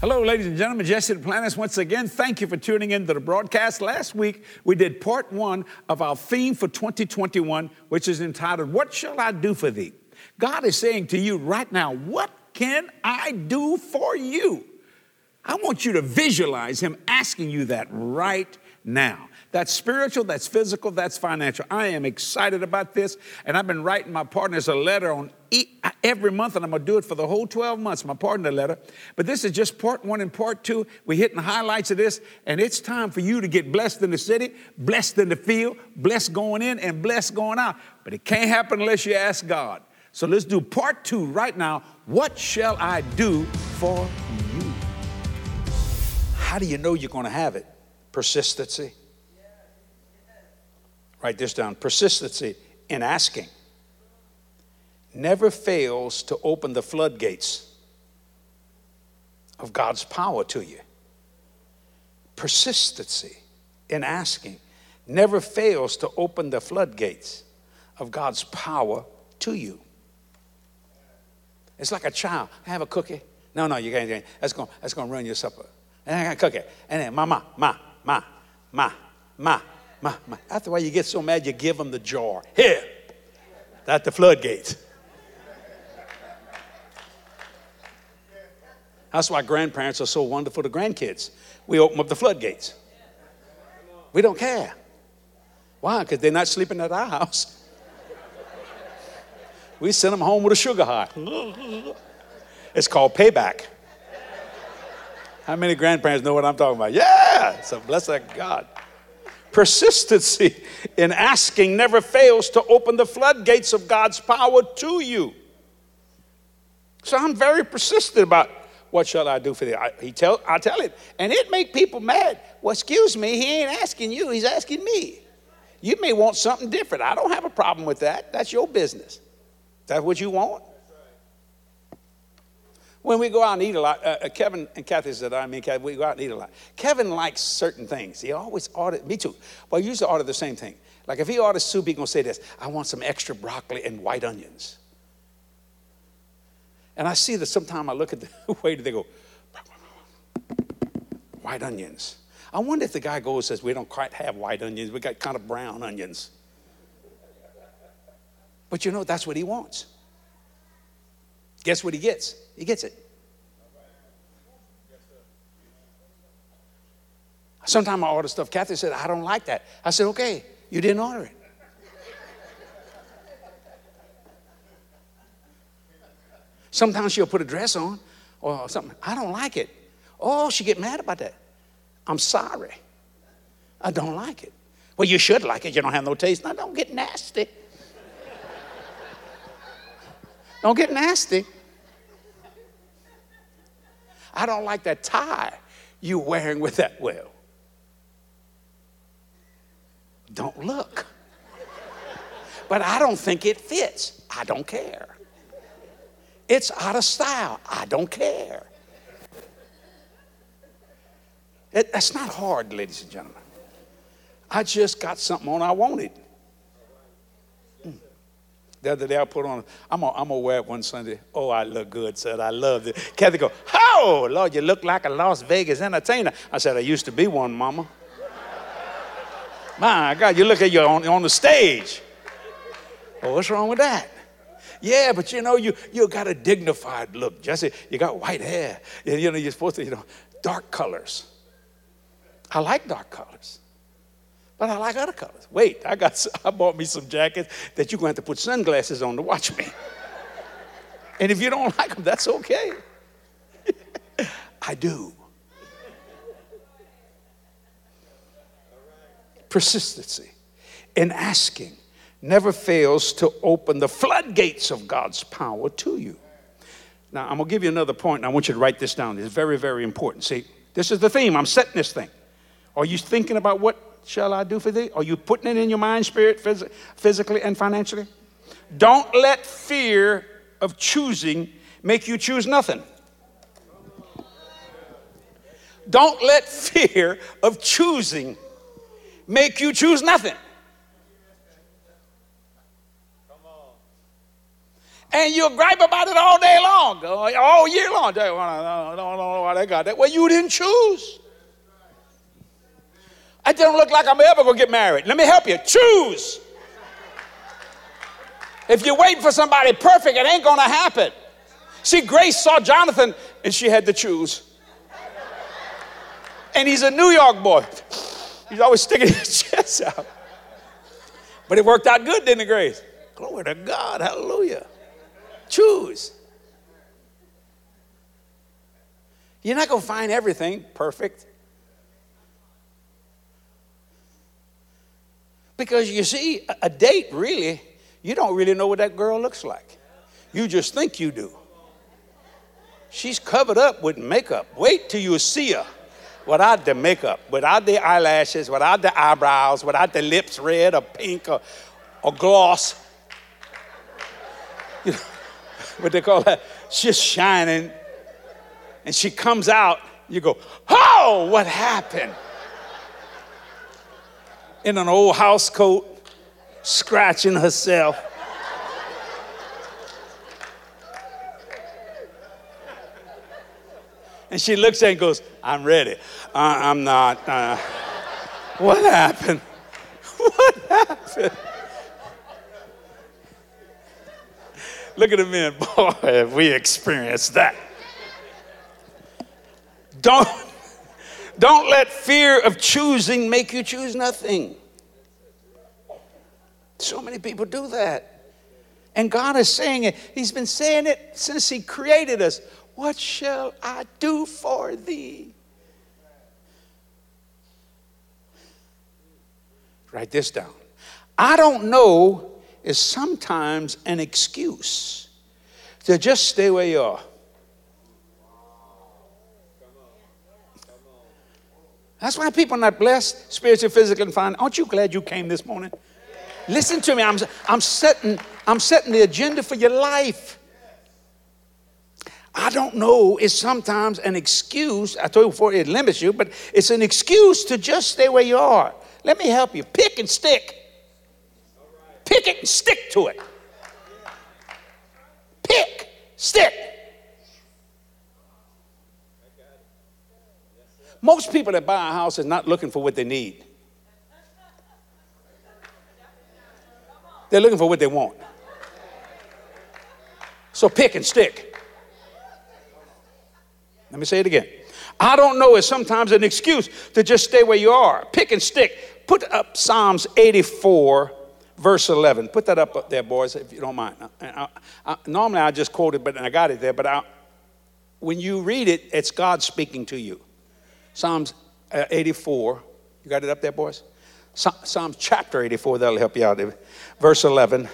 Hello, ladies and gentlemen. Jesse Duplantis once again. Thank you for tuning in to the broadcast. Last week, we did part one of our theme for 2021, which is entitled, What Shall I Do for Thee? God is saying to you right now, What can I do for you? I want you to visualize Him asking you that right now. That's spiritual, that's physical, that's financial. I am excited about this, and I've been writing my partners a letter on every month, and I'm gonna do it for the whole 12 months, my partner letter. But this is just part one and part two. We're hitting the highlights of this, and it's time for you to get blessed in the city, blessed in the field, blessed going in, and blessed going out. But it can't happen unless you ask God. So let's do part two right now. What shall I do for you? How do you know you're gonna have it? Persistency Write this down persistency in asking never fails to open the floodgates of God's power to you. Persistency in asking never fails to open the floodgates of God's power to you. It's like a child. I have a cookie. No, no, you can't. That's going that's going to ruin your supper. And I got a cookie. And then, ma, ma, ma, ma, ma, ma. My, my. A while, you get so mad, you give them the jar. Here, that's the floodgates. That's why grandparents are so wonderful to grandkids. We open up the floodgates. We don't care. Why? Because they're not sleeping at our house. We send them home with a sugar high. It's called payback. How many grandparents know what I'm talking about? Yeah! So bless that God. Persistency in asking never fails to open the floodgates of God's power to you. So I'm very persistent about what shall I do for thee? I, he tell, I tell it, and it make people mad. Well, excuse me, he ain't asking you, he's asking me. You may want something different. I don't have a problem with that. That's your business. Is that what you want? When we go out and eat a lot, uh, uh, Kevin and Kathy said, I mean, Kathy, we go out and eat a lot. Kevin likes certain things. He always orders, me too. Well, he usually order the same thing. Like if he orders soup, he's going to say this I want some extra broccoli and white onions. And I see that sometimes I look at the waiter, they go, white onions. I wonder if the guy goes says, We don't quite have white onions, we got kind of brown onions. But you know, that's what he wants. Guess what he gets? He gets it. Sometimes I order stuff. Kathy said, I don't like that. I said, okay, you didn't order it. Sometimes she'll put a dress on or something. I don't like it. Oh, she get mad about that. I'm sorry. I don't like it. Well, you should like it. You don't have no taste. Now, don't get nasty. don't get nasty. I don't like that tie you're wearing with that well. Don't look. But I don't think it fits. I don't care. It's out of style. I don't care. It, that's not hard, ladies and gentlemen. I just got something on I wanted. The other day I put on, I'm gonna, wear it one Sunday. Oh, I look good, said I love it. Kathy go, oh, Lord, you look like a Las Vegas entertainer. I said, I used to be one, mama. My God, you look at you on, on the stage. Well, what's wrong with that? Yeah, but you know, you, you got a dignified look, Jesse. You got white hair. You know, you're supposed to, you know, dark colors. I like dark colors but I like other colors. Wait, I got I bought me some jackets that you're going to have to put sunglasses on to watch me. and if you don't like them, that's okay. I do. Persistency in asking never fails to open the floodgates of God's power to you. Now, I'm going to give you another point, and I want you to write this down. It's very, very important. See, this is the theme. I'm setting this thing. Are you thinking about what shall I do for thee? Are you putting it in your mind, spirit, phys- physically, and financially? Don't let fear of choosing make you choose nothing. Don't let fear of choosing make you choose nothing. And you'll gripe about it all day long, all year long. Well, you didn't choose. I don't look like I'm ever going to get married. Let me help you. Choose. If you're waiting for somebody perfect, it ain't going to happen. See, Grace saw Jonathan and she had to choose. And he's a New York boy. He's always sticking his chest out. But it worked out good, didn't it, Grace? Glory to God. Hallelujah. Choose. You're not going to find everything perfect. Because you see, a date really, you don't really know what that girl looks like. You just think you do. She's covered up with makeup. Wait till you see her without the makeup, without the eyelashes, without the eyebrows, without the lips red or pink or, or gloss. You know, what they call that? She's shining. And she comes out, you go, Oh, what happened? In an old house coat, scratching herself. And she looks at it and goes, I'm ready. Uh, I'm not. Uh, what happened? What happened? Look at the men. Boy, have we experienced that. Don't don't let fear of choosing make you choose nothing. So many people do that. And God is saying it. He's been saying it since He created us. What shall I do for thee? Write this down. I don't know is sometimes an excuse to just stay where you are. That's why people are not blessed, spiritually, physically, and fine. Aren't you glad you came this morning? Listen to me. I'm, I'm, setting, I'm setting the agenda for your life. I don't know It's sometimes an excuse. I told you before it limits you, but it's an excuse to just stay where you are. Let me help you. Pick and stick. Pick it and stick to it. Pick, stick. Most people that buy a house is not looking for what they need. They're looking for what they want. So pick and stick. Let me say it again. I don't know is sometimes an excuse to just stay where you are. Pick and stick. Put up Psalms 84, verse 11. Put that up, up there, boys, if you don't mind. I, I, I, normally I just quote it, but I got it there. But when you read it, it's God speaking to you. Psalms uh, 84. You got it up there, boys? Psalms chapter 84, that'll help you out. Verse 11.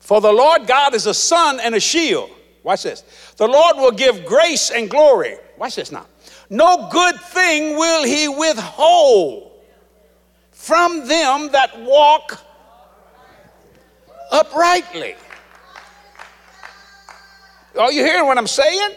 For the Lord God is a sun and a shield. Watch this. The Lord will give grace and glory. Watch this now. No good thing will he withhold from them that walk uprightly. Are you hearing what I'm saying?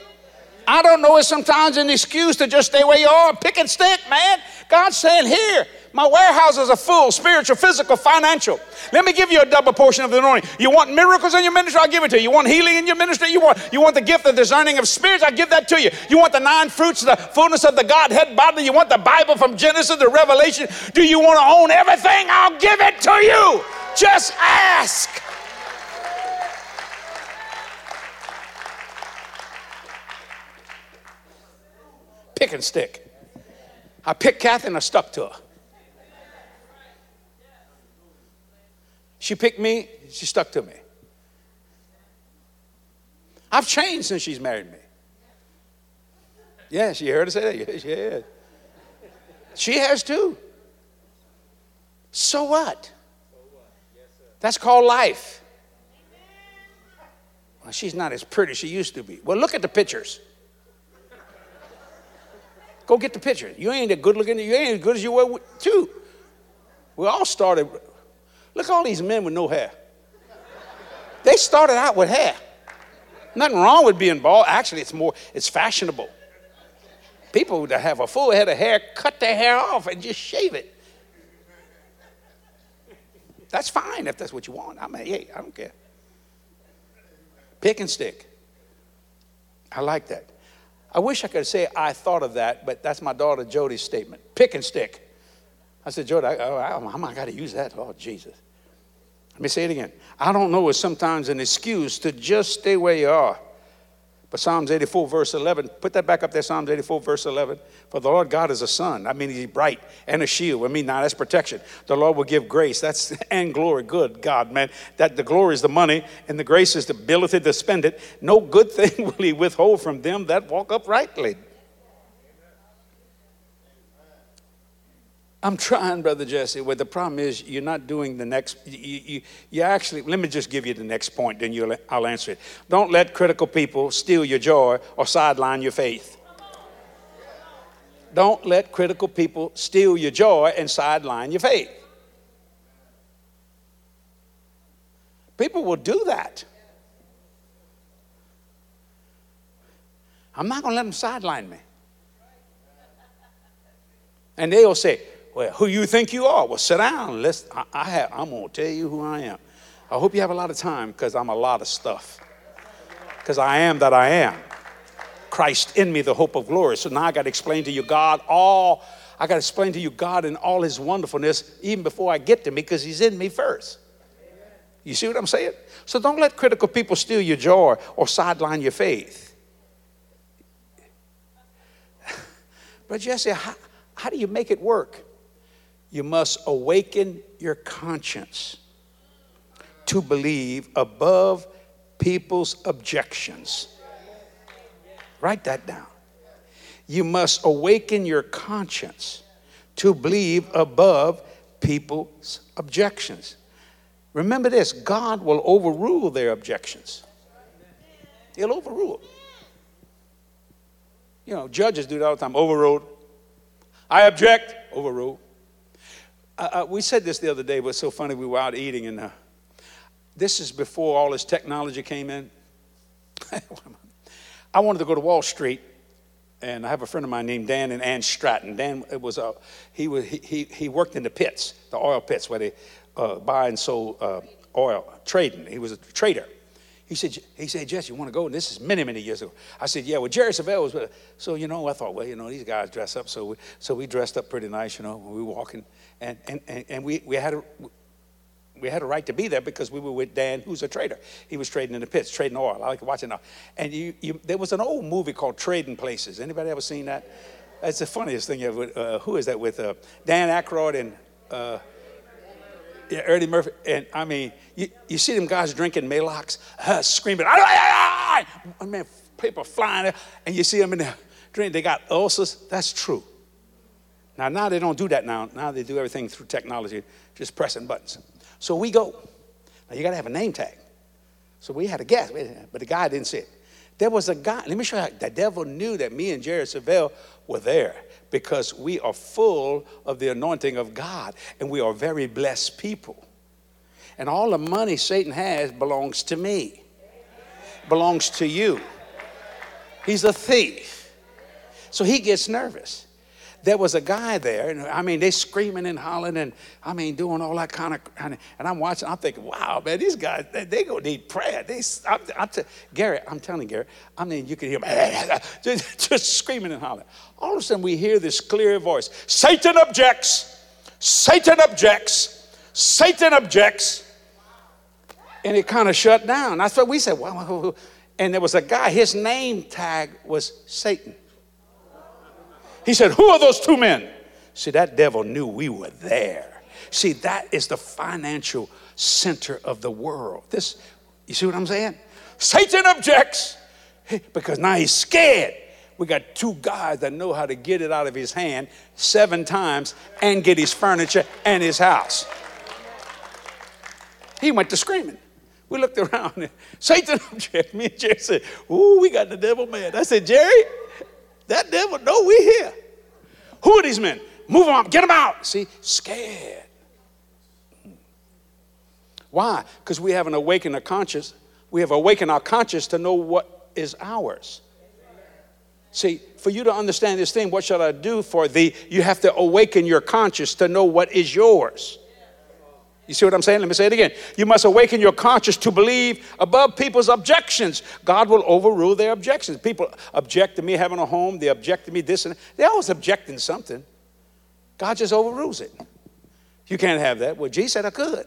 I don't know, it's sometimes an excuse to just stay where you are. Pick and stick, man. God's saying, here, my warehouses are full, spiritual, physical, financial. Let me give you a double portion of the anointing. You want miracles in your ministry? I'll give it to you. You want healing in your ministry? You want, you want the gift of discerning of spirits? I'll give that to you. You want the nine fruits, the fullness of the Godhead bodily? You want the Bible from Genesis to Revelation? Do you want to own everything? I'll give it to you. Just ask. Pick and stick. I picked Kathy and I stuck to her. She picked me, she stuck to me. I've changed since she's married me. Yeah, she heard her say that. Yeah, she has. She has too. So what? That's called life. Well, she's not as pretty as she used to be. Well, look at the pictures. Go get the picture. You ain't as good looking, you ain't as good as you were too. We all started. Look all these men with no hair. They started out with hair. Nothing wrong with being bald. Actually, it's more, it's fashionable. People that have a full head of hair cut their hair off and just shave it. That's fine if that's what you want. I mean, hey, I don't care. Pick and stick. I like that. I wish I could say I thought of that, but that's my daughter Jody's statement. Pick and stick. I said, Jody, I, oh, I, I, I got to use that. Oh, Jesus. Let me say it again. I don't know it's sometimes an excuse to just stay where you are. But Psalms 84, verse 11, put that back up there, Psalms 84, verse 11. For the Lord God is a sun. I mean, he's bright and a shield. I mean, now that's protection. The Lord will give grace. That's and glory. Good God, man. That the glory is the money and the grace is the ability to spend it. No good thing will he withhold from them that walk uprightly. I'm trying, Brother Jesse, but the problem is you're not doing the next, you, you, you, actually, let me just give you the next point, then you'll, I'll answer it. Don't let critical people steal your joy or sideline your faith. Don't let critical people steal your joy and sideline your faith. People will do that. I'm not going to let them sideline me. And they'll say, well, who you think you are? Well, sit down. Let's, I, I have, I'm going to tell you who I am. I hope you have a lot of time because I'm a lot of stuff. Because I am that I am. Christ in me, the hope of glory. So now I got to explain to you God all, I got to explain to you God in all his wonderfulness even before I get to me because he's in me first. You see what I'm saying? So don't let critical people steal your joy or sideline your faith. But Jesse, how, how do you make it work? You must awaken your conscience to believe above people's objections. Write that down. You must awaken your conscience to believe above people's objections. Remember this God will overrule their objections, He'll overrule. You know, judges do that all the time overruled. I object, overruled. Uh, uh, we said this the other day, but it's so funny. We were out eating, and uh, this is before all this technology came in. I wanted to go to Wall Street, and I have a friend of mine named Dan and Ann Stratton. Dan it was a he was he he worked in the pits, the oil pits where they uh, buy and sell uh, oil, trading. He was a trader. He said, he said, Jess, you want to go? And this is many, many years ago. I said, yeah, well, Jerry Savelle was with us. So, you know, I thought, well, you know, these guys dress up. So we, so we dressed up pretty nice, you know, we were walking. And, and, and, and we, we, had a, we had a right to be there because we were with Dan, who's a trader. He was trading in the pits, trading oil. I like watching that. And you, you, there was an old movie called Trading Places. Anybody ever seen that? That's the funniest thing ever. Uh, who is that with? Uh, Dan Aykroyd and... Uh, yeah, Eddie Murphy. And I mean, you, you see them guys drinking Maalox, uh, screaming, I mean, people flying, and you see them in there drink. They got ulcers. That's true. Now, now they don't do that now. Now they do everything through technology, just pressing buttons. So we go. Now you got to have a name tag. So we had a guest, but the guy didn't see it. There was a guy, let me show you, how, the devil knew that me and Jerry Savelle were there because we are full of the anointing of God and we are very blessed people. And all the money Satan has belongs to me, belongs to you. He's a thief. So he gets nervous there was a guy there, and I mean, they screaming and hollering, and I mean, doing all that kind of, and I'm watching, I'm thinking, wow, man, these guys, they, they gonna need prayer. They, I'm, I'm t- Gary, I'm telling Gary, I mean, you can hear them just, just screaming and hollering. All of a sudden, we hear this clear voice Satan objects, Satan objects, Satan objects. And it kind of shut down. That's what we said. Well, and there was a guy, his name tag was Satan. He said, Who are those two men? See, that devil knew we were there. See, that is the financial center of the world. This, you see what I'm saying? Satan objects because now he's scared. We got two guys that know how to get it out of his hand seven times and get his furniture and his house. He went to screaming. We looked around. And Satan objects. Me and Jerry said, Ooh, we got the devil mad. I said, Jerry, that devil know we here. Who are these men? Move them up, get them out. See, scared. Why? Because we haven't awakened our conscience. We have awakened our conscience to know what is ours. See, for you to understand this thing, what shall I do for thee? You have to awaken your conscience to know what is yours. You see what I'm saying? Let me say it again. You must awaken your conscience to believe above people's objections. God will overrule their objections. People object to me having a home, they object to me this and that. They always objecting something. God just overrules it. You can't have that. Well, Jesus said I could.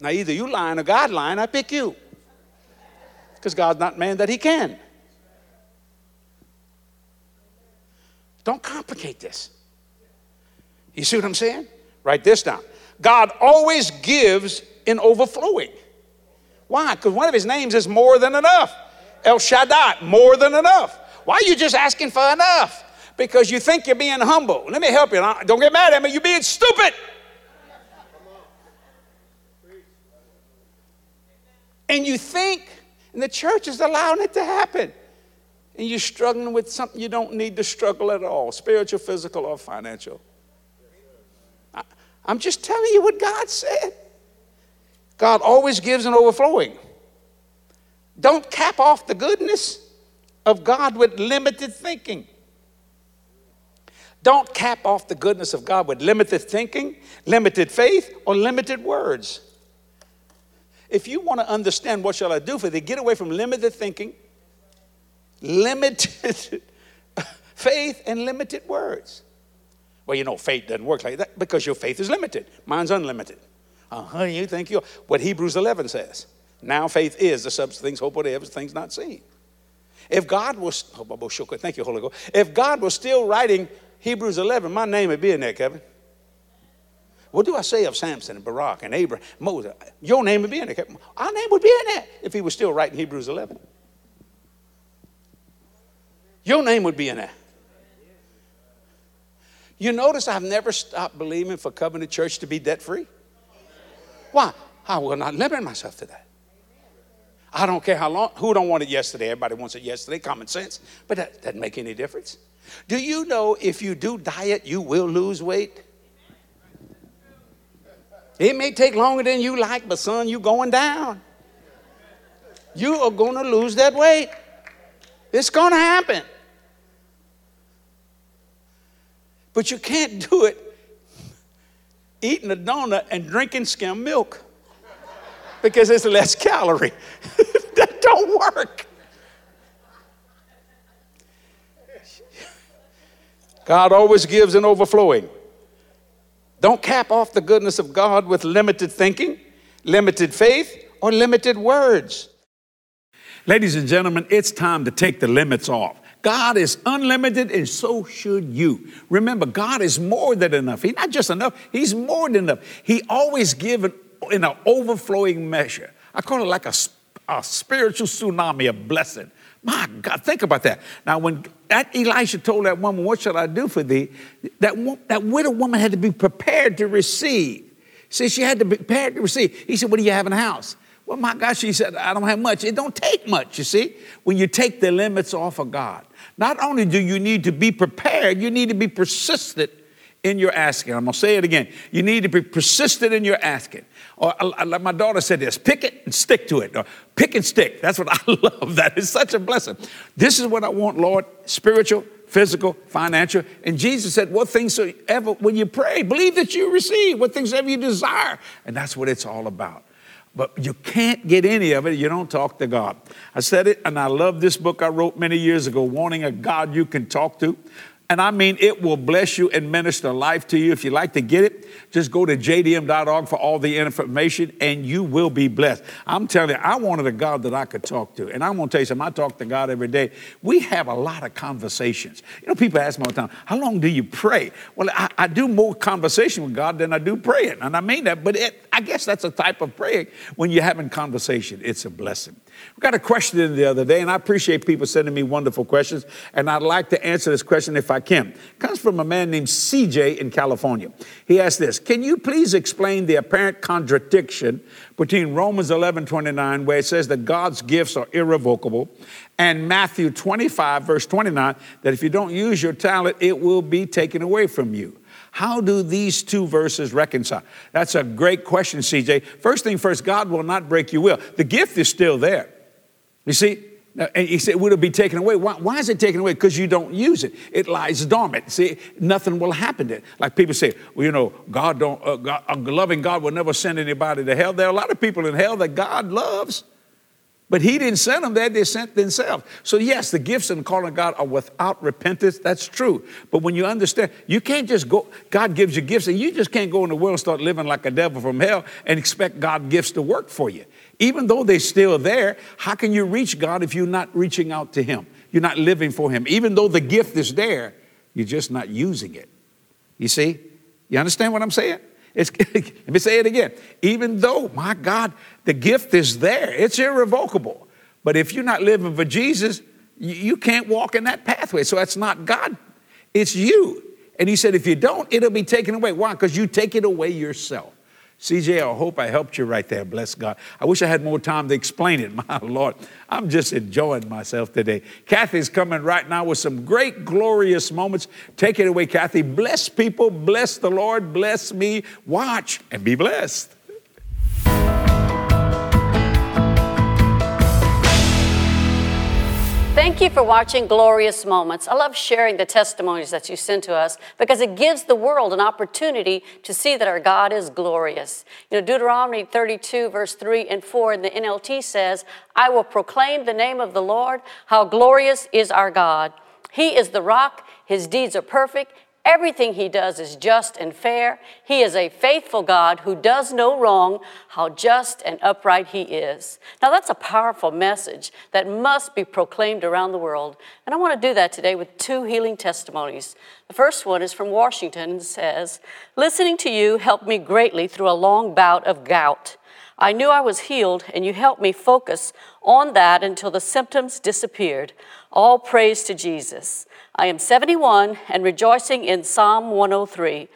Now, either you lying or God lying, I pick you. Because God's not man that he can. Don't complicate this. You see what I'm saying? Write this down. God always gives in overflowing. Why? Because one of his names is more than enough. El Shaddai, more than enough. Why are you just asking for enough? Because you think you're being humble. Let me help you. Don't get mad at me. You're being stupid. And you think, and the church is allowing it to happen. And you're struggling with something you don't need to struggle at all spiritual, physical, or financial. I'm just telling you what God said. God always gives an overflowing. Don't cap off the goodness of God with limited thinking. Don't cap off the goodness of God with limited thinking, limited faith, or limited words. If you want to understand what shall I do for thee, get away from limited thinking, limited faith, and limited words. Well, you know, faith doesn't work like that because your faith is limited. Mine's unlimited. Uh-huh, you think you what Hebrews 11 says. Now faith is the substance of things hoped for, the things not seen. If God was, oh, thank you, Holy Ghost. If God was still writing Hebrews 11, my name would be in there, Kevin. What do I say of Samson and Barak and Abraham, Moses? Your name would be in there. Kevin. Our name would be in there if he was still writing Hebrews 11. Your name would be in there. You notice I've never stopped believing for Covenant Church to be debt free. Why? I will not limit myself to that. I don't care how long, who don't want it yesterday? Everybody wants it yesterday, common sense. But that doesn't make any difference. Do you know if you do diet, you will lose weight? It may take longer than you like, but son, you going down. You are going to lose that weight. It's going to happen. But you can't do it eating a donut and drinking skim milk because it's less calorie. that don't work. God always gives an overflowing. Don't cap off the goodness of God with limited thinking, limited faith, or limited words. Ladies and gentlemen, it's time to take the limits off. God is unlimited, and so should you. Remember, God is more than enough. He's not just enough, He's more than enough. He always gives in an overflowing measure. I call it like a, a spiritual tsunami of blessing. My God, think about that. Now, when that Elisha told that woman, What shall I do for thee? That, that widow woman had to be prepared to receive. See, she had to be prepared to receive. He said, What do you have in the house? Well, my God, she said, I don't have much. It don't take much, you see, when you take the limits off of God. Not only do you need to be prepared, you need to be persistent in your asking. I'm going to say it again. You need to be persistent in your asking. Or like my daughter said this, pick it and stick to it. Or pick and stick. That's what I love. That is such a blessing. This is what I want, Lord, spiritual, physical, financial. And Jesus said, What things soever, when you pray, believe that you receive, what things ever you desire. And that's what it's all about. But you can't get any of it you don't talk to God. I said it, and I love this book I wrote many years ago, Wanting a God You Can Talk to. And I mean, it will bless you and minister life to you. If you like to get it, just go to jdm.org for all the information and you will be blessed. I'm telling you, I wanted a God that I could talk to. And I'm going to tell you something, I talk to God every day. We have a lot of conversations. You know, people ask me all the time, how long do you pray? Well, I, I do more conversation with God than I do praying. And I mean that, but it, I guess that's a type of prayer When you're having conversation, it's a blessing. We got a question in the other day, and I appreciate people sending me wonderful questions, and I'd like to answer this question if I can. It comes from a man named CJ in California. He asked this Can you please explain the apparent contradiction between Romans 11 29, where it says that God's gifts are irrevocable, and Matthew 25, verse 29, that if you don't use your talent, it will be taken away from you? How do these two verses reconcile? That's a great question, CJ. First thing first, God will not break your will. The gift is still there. You see, And he said, Would it be taken away? Why, why is it taken away? Because you don't use it. It lies dormant. See, nothing will happen to it. Like people say, Well, you know, God don't, uh, God, a loving God will never send anybody to hell. There are a lot of people in hell that God loves. But he didn't send them there, they sent themselves. So, yes, the gifts and the calling of God are without repentance. That's true. But when you understand, you can't just go, God gives you gifts, and you just can't go in the world and start living like a devil from hell and expect God gifts to work for you. Even though they're still there, how can you reach God if you're not reaching out to Him? You're not living for Him. Even though the gift is there, you're just not using it. You see? You understand what I'm saying? It's, let me say it again. Even though, my God, the gift is there, it's irrevocable. But if you're not living for Jesus, you, you can't walk in that pathway. So that's not God, it's you. And he said, if you don't, it'll be taken away. Why? Because you take it away yourself. CJ, I hope I helped you right there. Bless God. I wish I had more time to explain it. My Lord, I'm just enjoying myself today. Kathy's coming right now with some great, glorious moments. Take it away, Kathy. Bless people, bless the Lord, bless me. Watch and be blessed. Thank you for watching Glorious Moments. I love sharing the testimonies that you send to us because it gives the world an opportunity to see that our God is glorious. You know, Deuteronomy 32, verse 3 and 4 in the NLT says, I will proclaim the name of the Lord, how glorious is our God. He is the rock, his deeds are perfect, Everything he does is just and fair. He is a faithful God who does no wrong. How just and upright he is. Now, that's a powerful message that must be proclaimed around the world. And I want to do that today with two healing testimonies. The first one is from Washington and says, Listening to you helped me greatly through a long bout of gout. I knew I was healed, and you helped me focus on that until the symptoms disappeared. All praise to Jesus. I am 71 and rejoicing in Psalm 103.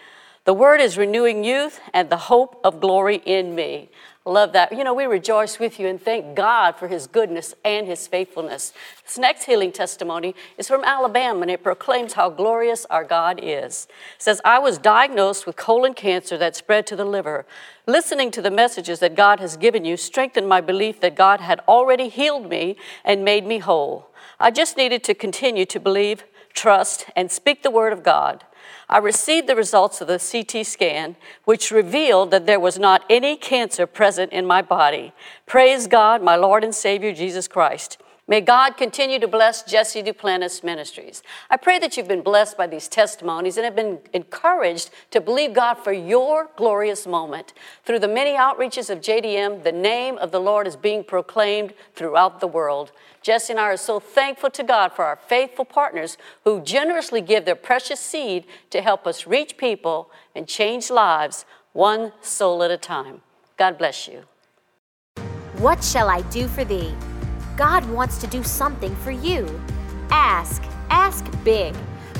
The word is renewing youth and the hope of glory in me. Love that. You know, we rejoice with you and thank God for his goodness and his faithfulness. This next healing testimony is from Alabama and it proclaims how glorious our God is. It says, I was diagnosed with colon cancer that spread to the liver. Listening to the messages that God has given you strengthened my belief that God had already healed me and made me whole. I just needed to continue to believe trust, and speak the word of God. I received the results of the CT scan, which revealed that there was not any cancer present in my body. Praise God, my Lord and Savior, Jesus Christ. May God continue to bless Jesse Duplantis Ministries. I pray that you've been blessed by these testimonies and have been encouraged to believe God for your glorious moment. Through the many outreaches of JDM, the name of the Lord is being proclaimed throughout the world. Jesse and I are so thankful to God for our faithful partners who generously give their precious seed to help us reach people and change lives one soul at a time. God bless you. What shall I do for thee? God wants to do something for you. Ask, ask big.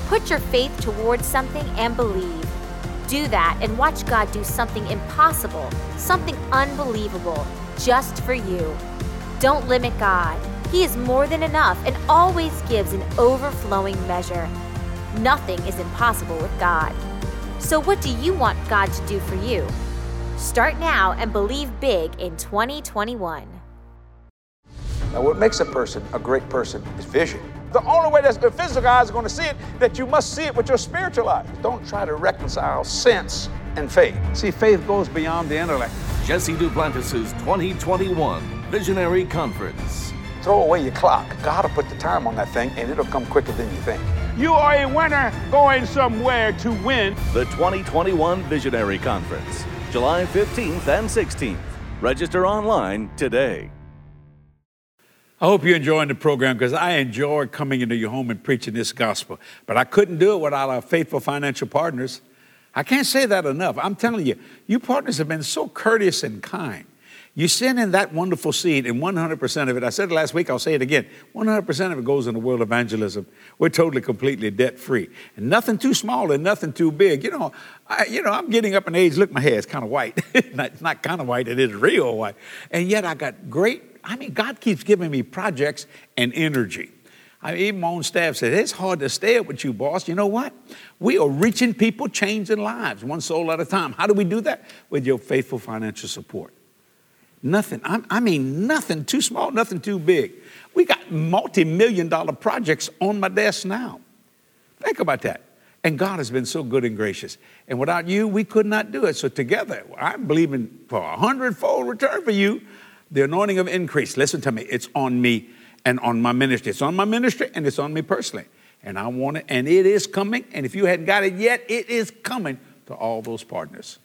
Put your faith towards something and believe. Do that and watch God do something impossible, something unbelievable, just for you. Don't limit God. He is more than enough and always gives an overflowing measure. Nothing is impossible with God. So, what do you want God to do for you? Start now and believe big in 2021. Now, what makes a person a great person is vision. The only way that the physical eyes are going to see it, that you must see it with your spiritual eyes. Don't try to reconcile sense and faith. See, faith goes beyond the intellect. Jesse Duplantis' 2021 Visionary Conference. Throw away your clock. God will put the time on that thing, and it'll come quicker than you think. You are a winner going somewhere to win. The 2021 Visionary Conference, July 15th and 16th. Register online today. I hope you're enjoying the program because I enjoy coming into your home and preaching this gospel. But I couldn't do it without our faithful financial partners. I can't say that enough. I'm telling you, you partners have been so courteous and kind. You send in that wonderful seed, and 100% of it, I said it last week, I'll say it again 100% of it goes in the world evangelism. We're totally, completely debt free. And nothing too small and nothing too big. You know, I, you know, I'm getting up in age. Look, my hair is kind of white. it's not kind of white, it is real white. And yet I got great I mean, God keeps giving me projects and energy. I even my own staff said, it's hard to stay up with you, boss. You know what? We are reaching people, changing lives, one soul at a time. How do we do that? With your faithful financial support. Nothing. I, I mean, nothing too small, nothing too big. We got multi million dollar projects on my desk now. Think about that. And God has been so good and gracious. And without you, we could not do it. So together, I'm believing for a hundredfold return for you, the anointing of increase. Listen to me, it's on me and on my ministry. It's on my ministry and it's on me personally. And I want it, and it is coming. And if you hadn't got it yet, it is coming to all those partners.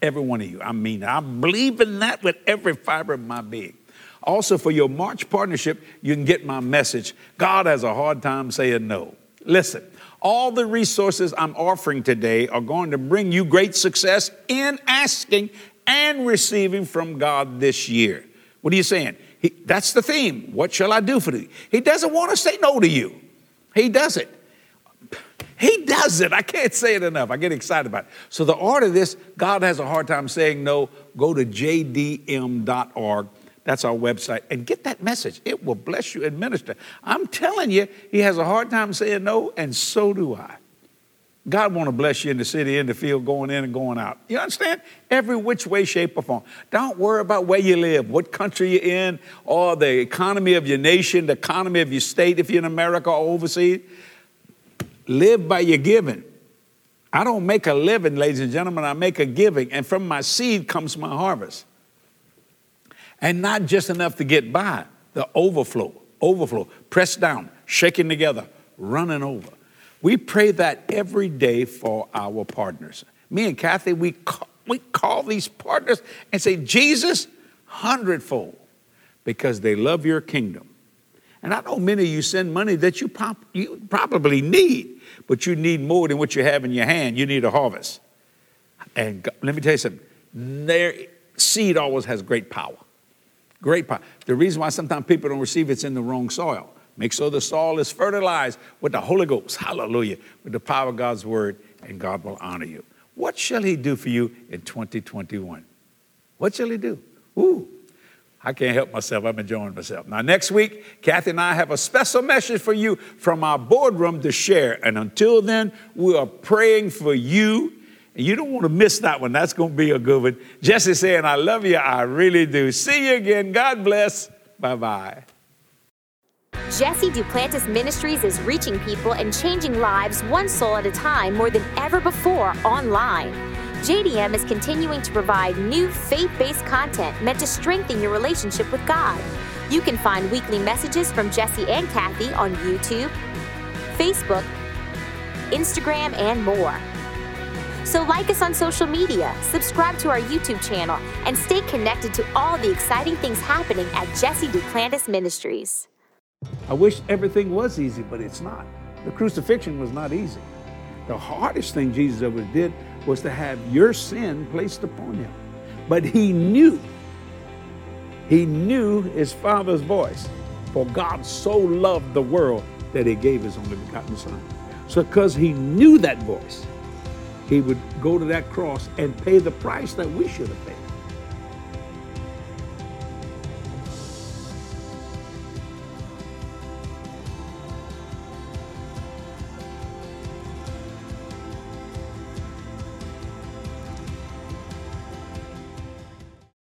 Every one of you. I mean, I believe in that with every fiber of my being. Also, for your March partnership, you can get my message. God has a hard time saying no. Listen, all the resources I'm offering today are going to bring you great success in asking and receiving from God this year. What are you saying? He, that's the theme. What shall I do for thee? He doesn't want to say no to you. He does it. He does it. I can't say it enough. I get excited about it. So, the art of this, God has a hard time saying no. Go to jdm.org. That's our website. And get that message. It will bless you and minister. I'm telling you, He has a hard time saying no, and so do I. God want to bless you in the city, in the field, going in and going out. You understand? Every which way, shape, or form. Don't worry about where you live, what country you're in, or the economy of your nation, the economy of your state, if you're in America or overseas. Live by your giving. I don't make a living, ladies and gentlemen, I make a giving, and from my seed comes my harvest. And not just enough to get by, the overflow, overflow, pressed down, shaking together, running over. We pray that every day for our partners. Me and Kathy, we call, we call these partners and say, Jesus, hundredfold, because they love your kingdom. And I know many of you send money that you, pop, you probably need, but you need more than what you have in your hand. You need a harvest. And God, let me tell you something their seed always has great power. Great power. The reason why sometimes people don't receive it's in the wrong soil. Make sure the soil is fertilized with the Holy Ghost, hallelujah, with the power of God's word, and God will honor you. What shall He do for you in 2021? What shall He do? Ooh, I can't help myself. I'm enjoying myself. Now, next week, Kathy and I have a special message for you from our boardroom to share. And until then, we are praying for you. And you don't want to miss that one. That's going to be a good one. Jesse saying, I love you. I really do. See you again. God bless. Bye bye. Jesse Duplantis Ministries is reaching people and changing lives one soul at a time more than ever before online. JDM is continuing to provide new faith based content meant to strengthen your relationship with God. You can find weekly messages from Jesse and Kathy on YouTube, Facebook, Instagram, and more. So, like us on social media, subscribe to our YouTube channel, and stay connected to all the exciting things happening at Jesse Duplantis Ministries. I wish everything was easy, but it's not. The crucifixion was not easy. The hardest thing Jesus ever did was to have your sin placed upon him. But he knew, he knew his Father's voice. For God so loved the world that he gave his only begotten Son. So, because he knew that voice, he would go to that cross and pay the price that we should have paid.